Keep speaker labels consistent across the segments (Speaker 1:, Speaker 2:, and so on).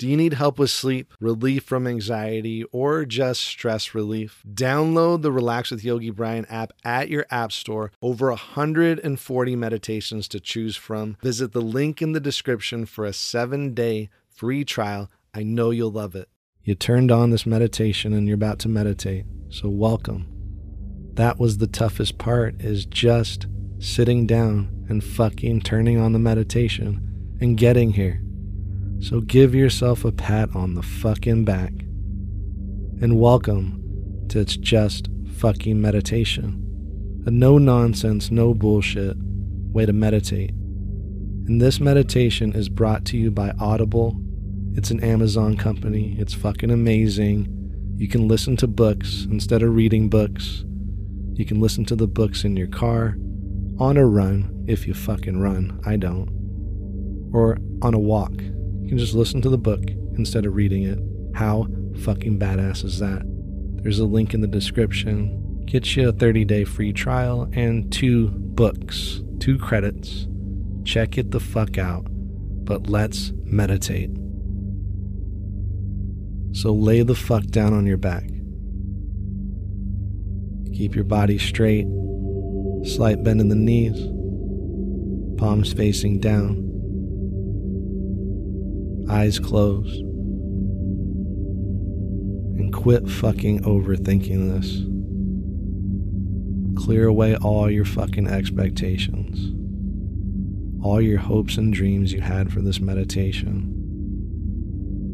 Speaker 1: Do you need help with sleep, relief from anxiety, or just stress relief? Download the Relax with Yogi Bryan app at your app store. Over 140 meditations to choose from. Visit the link in the description for a seven day free trial. I know you'll love it. You turned on this meditation and you're about to meditate, so welcome. That was the toughest part is just sitting down and fucking turning on the meditation and getting here. So give yourself a pat on the fucking back. And welcome to It's Just Fucking Meditation. A no nonsense, no bullshit way to meditate. And this meditation is brought to you by Audible. It's an Amazon company. It's fucking amazing. You can listen to books instead of reading books. You can listen to the books in your car, on a run, if you fucking run. I don't. Or on a walk can just listen to the book instead of reading it. How fucking badass is that? There's a link in the description. Gets you a 30 day free trial and two books, two credits. Check it the fuck out. But let's meditate. So lay the fuck down on your back. Keep your body straight, slight bend in the knees, palms facing down eyes closed. And quit fucking overthinking this. Clear away all your fucking expectations, all your hopes and dreams you had for this meditation.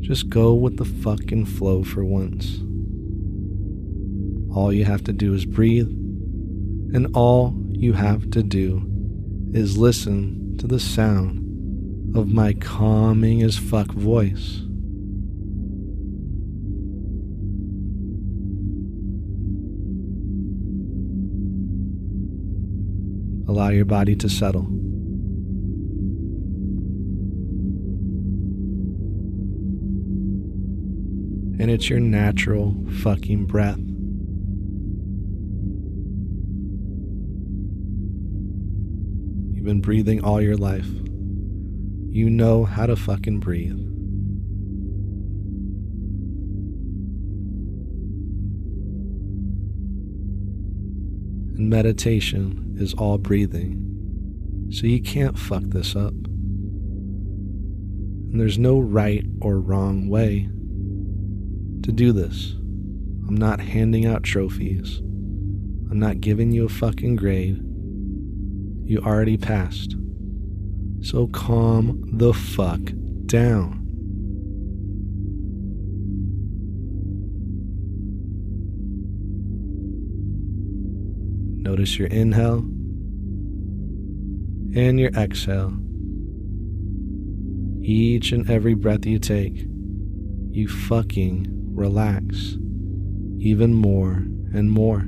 Speaker 1: Just go with the fucking flow for once. All you have to do is breathe, and all you have to do is listen to the sound of my calming as fuck voice. Allow your body to settle. And it's your natural fucking breath. You've been breathing all your life. You know how to fucking breathe. And meditation is all breathing. So you can't fuck this up. And there's no right or wrong way to do this. I'm not handing out trophies. I'm not giving you a fucking grade. You already passed. So calm the fuck down. Notice your inhale and your exhale. Each and every breath you take, you fucking relax even more and more.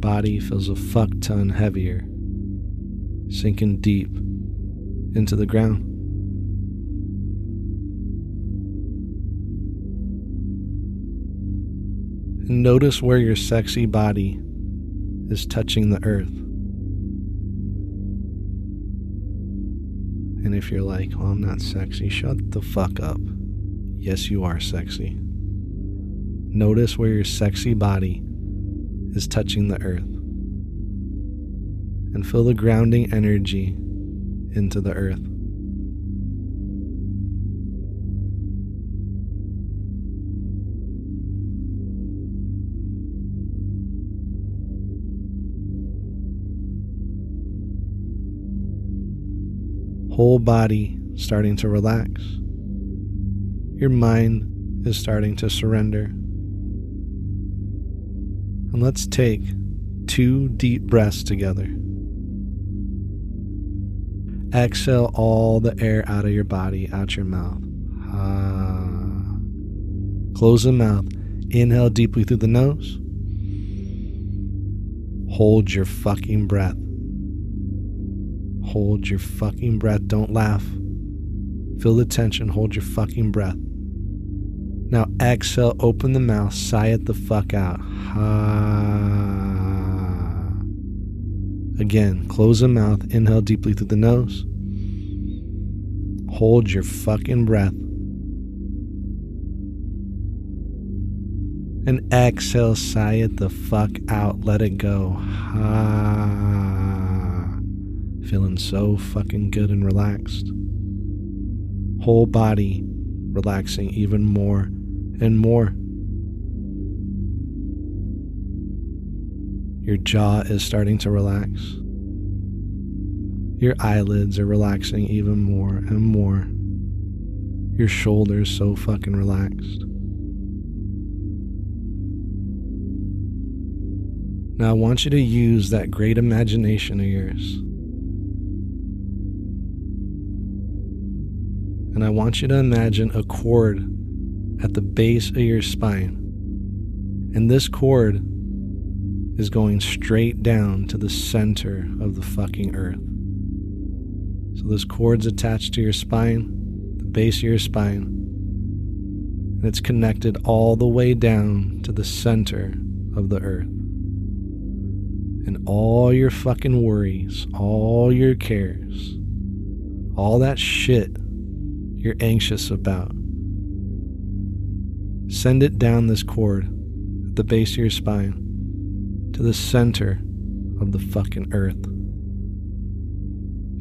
Speaker 1: Body feels a fuck ton heavier, sinking deep into the ground. Notice where your sexy body is touching the earth. And if you're like, well, I'm not sexy, shut the fuck up. Yes, you are sexy. Notice where your sexy body is touching the earth. And feel the grounding energy into the earth. Whole body starting to relax. Your mind is starting to surrender. And let's take two deep breaths together. Exhale all the air out of your body, out your mouth. Ah. Close the mouth. Inhale deeply through the nose. Hold your fucking breath. Hold your fucking breath. Don't laugh. Feel the tension. Hold your fucking breath. Now exhale, open the mouth, sigh it the fuck out. Ha. Again, close the mouth, inhale deeply through the nose. Hold your fucking breath. And exhale, sigh it the fuck out. Let it go. Ah, feeling so fucking good and relaxed. Whole body relaxing even more and more. Your jaw is starting to relax. Your eyelids are relaxing even more and more. Your shoulders so fucking relaxed. Now I want you to use that great imagination of yours. And I want you to imagine a cord at the base of your spine. And this cord is going straight down to the center of the fucking earth. So this cord's attached to your spine, the base of your spine, and it's connected all the way down to the center of the earth. And all your fucking worries, all your cares, all that shit you're anxious about, send it down this cord at the base of your spine to the center of the fucking earth.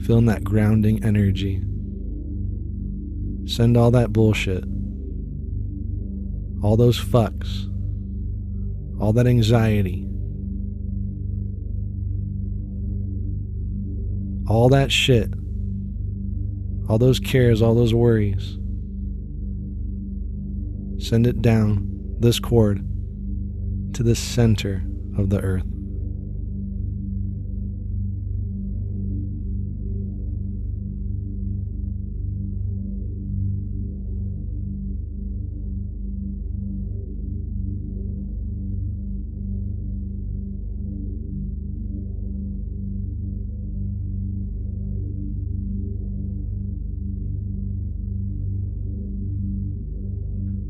Speaker 1: Feeling that grounding energy. Send all that bullshit, all those fucks, all that anxiety, all that shit, all those cares, all those worries. Send it down this cord to the center of the earth.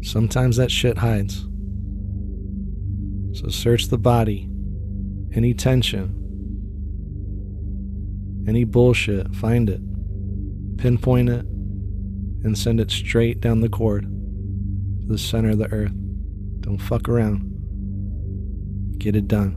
Speaker 1: Sometimes that shit hides. So search the body, any tension, any bullshit, find it, pinpoint it, and send it straight down the cord to the center of the earth. Don't fuck around. Get it done.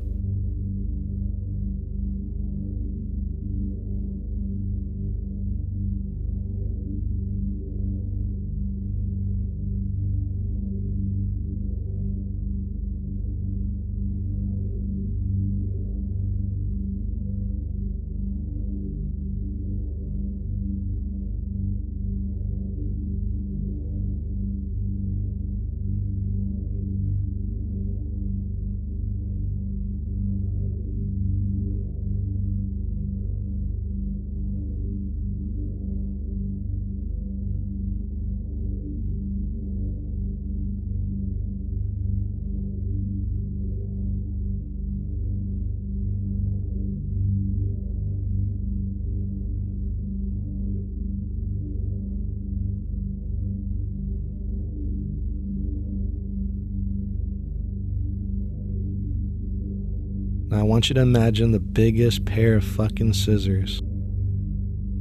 Speaker 1: Now I want you to imagine the biggest pair of fucking scissors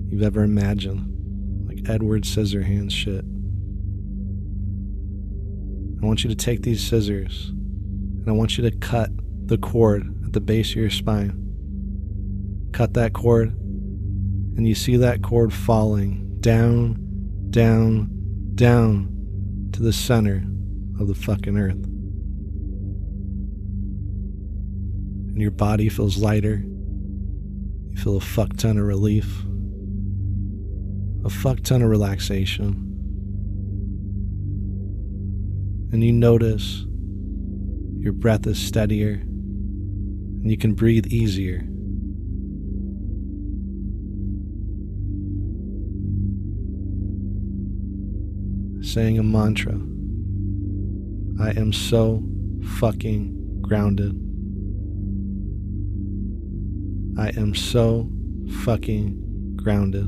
Speaker 1: you've ever imagined. Like Edward Scissorhands shit. I want you to take these scissors and I want you to cut the cord at the base of your spine. Cut that cord, and you see that cord falling down, down, down to the center of the fucking earth. And your body feels lighter. You feel a fuck ton of relief, a fuck ton of relaxation. And you notice your breath is steadier and you can breathe easier. Saying a mantra I am so fucking grounded. I am so fucking grounded.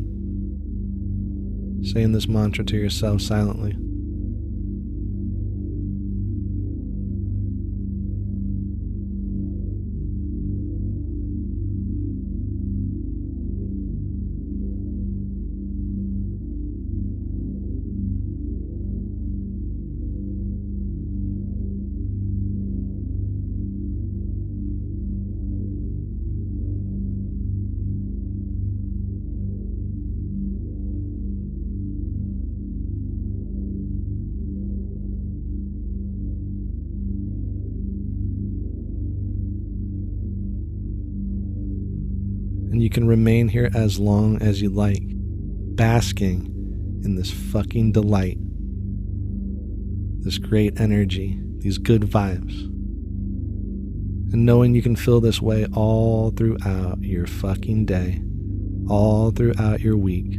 Speaker 1: Saying this mantra to yourself silently. You can remain here as long as you like, basking in this fucking delight, this great energy, these good vibes. And knowing you can feel this way all throughout your fucking day, all throughout your week.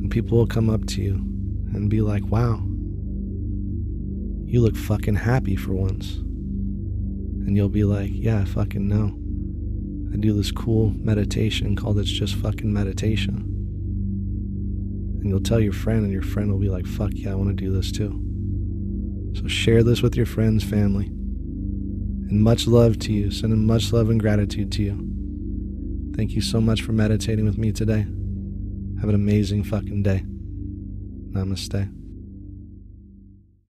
Speaker 1: And people will come up to you and be like, wow, you look fucking happy for once. And you'll be like, yeah, I fucking know. I do this cool meditation called It's Just Fucking Meditation. And you'll tell your friend, and your friend will be like, fuck yeah, I want to do this too. So share this with your friends, family. And much love to you. Sending much love and gratitude to you. Thank you so much for meditating with me today. Have an amazing fucking day. Namaste.